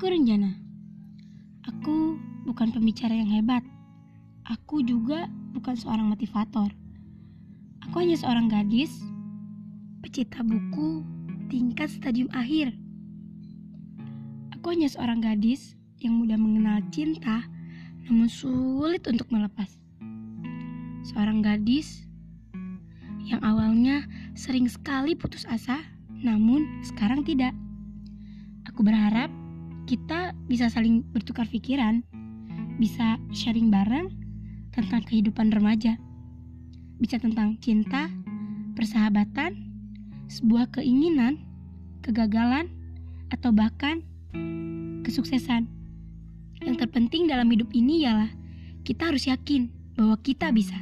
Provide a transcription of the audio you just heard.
Aku Renjana. Aku bukan pembicara yang hebat. Aku juga bukan seorang motivator. Aku hanya seorang gadis, pecinta buku tingkat stadium akhir. Aku hanya seorang gadis yang mudah mengenal cinta, namun sulit untuk melepas. Seorang gadis yang awalnya sering sekali putus asa, namun sekarang tidak. Aku berharap kita bisa saling bertukar pikiran, bisa sharing bareng tentang kehidupan remaja, bisa tentang cinta, persahabatan, sebuah keinginan, kegagalan, atau bahkan kesuksesan. Yang terpenting dalam hidup ini ialah kita harus yakin bahwa kita bisa.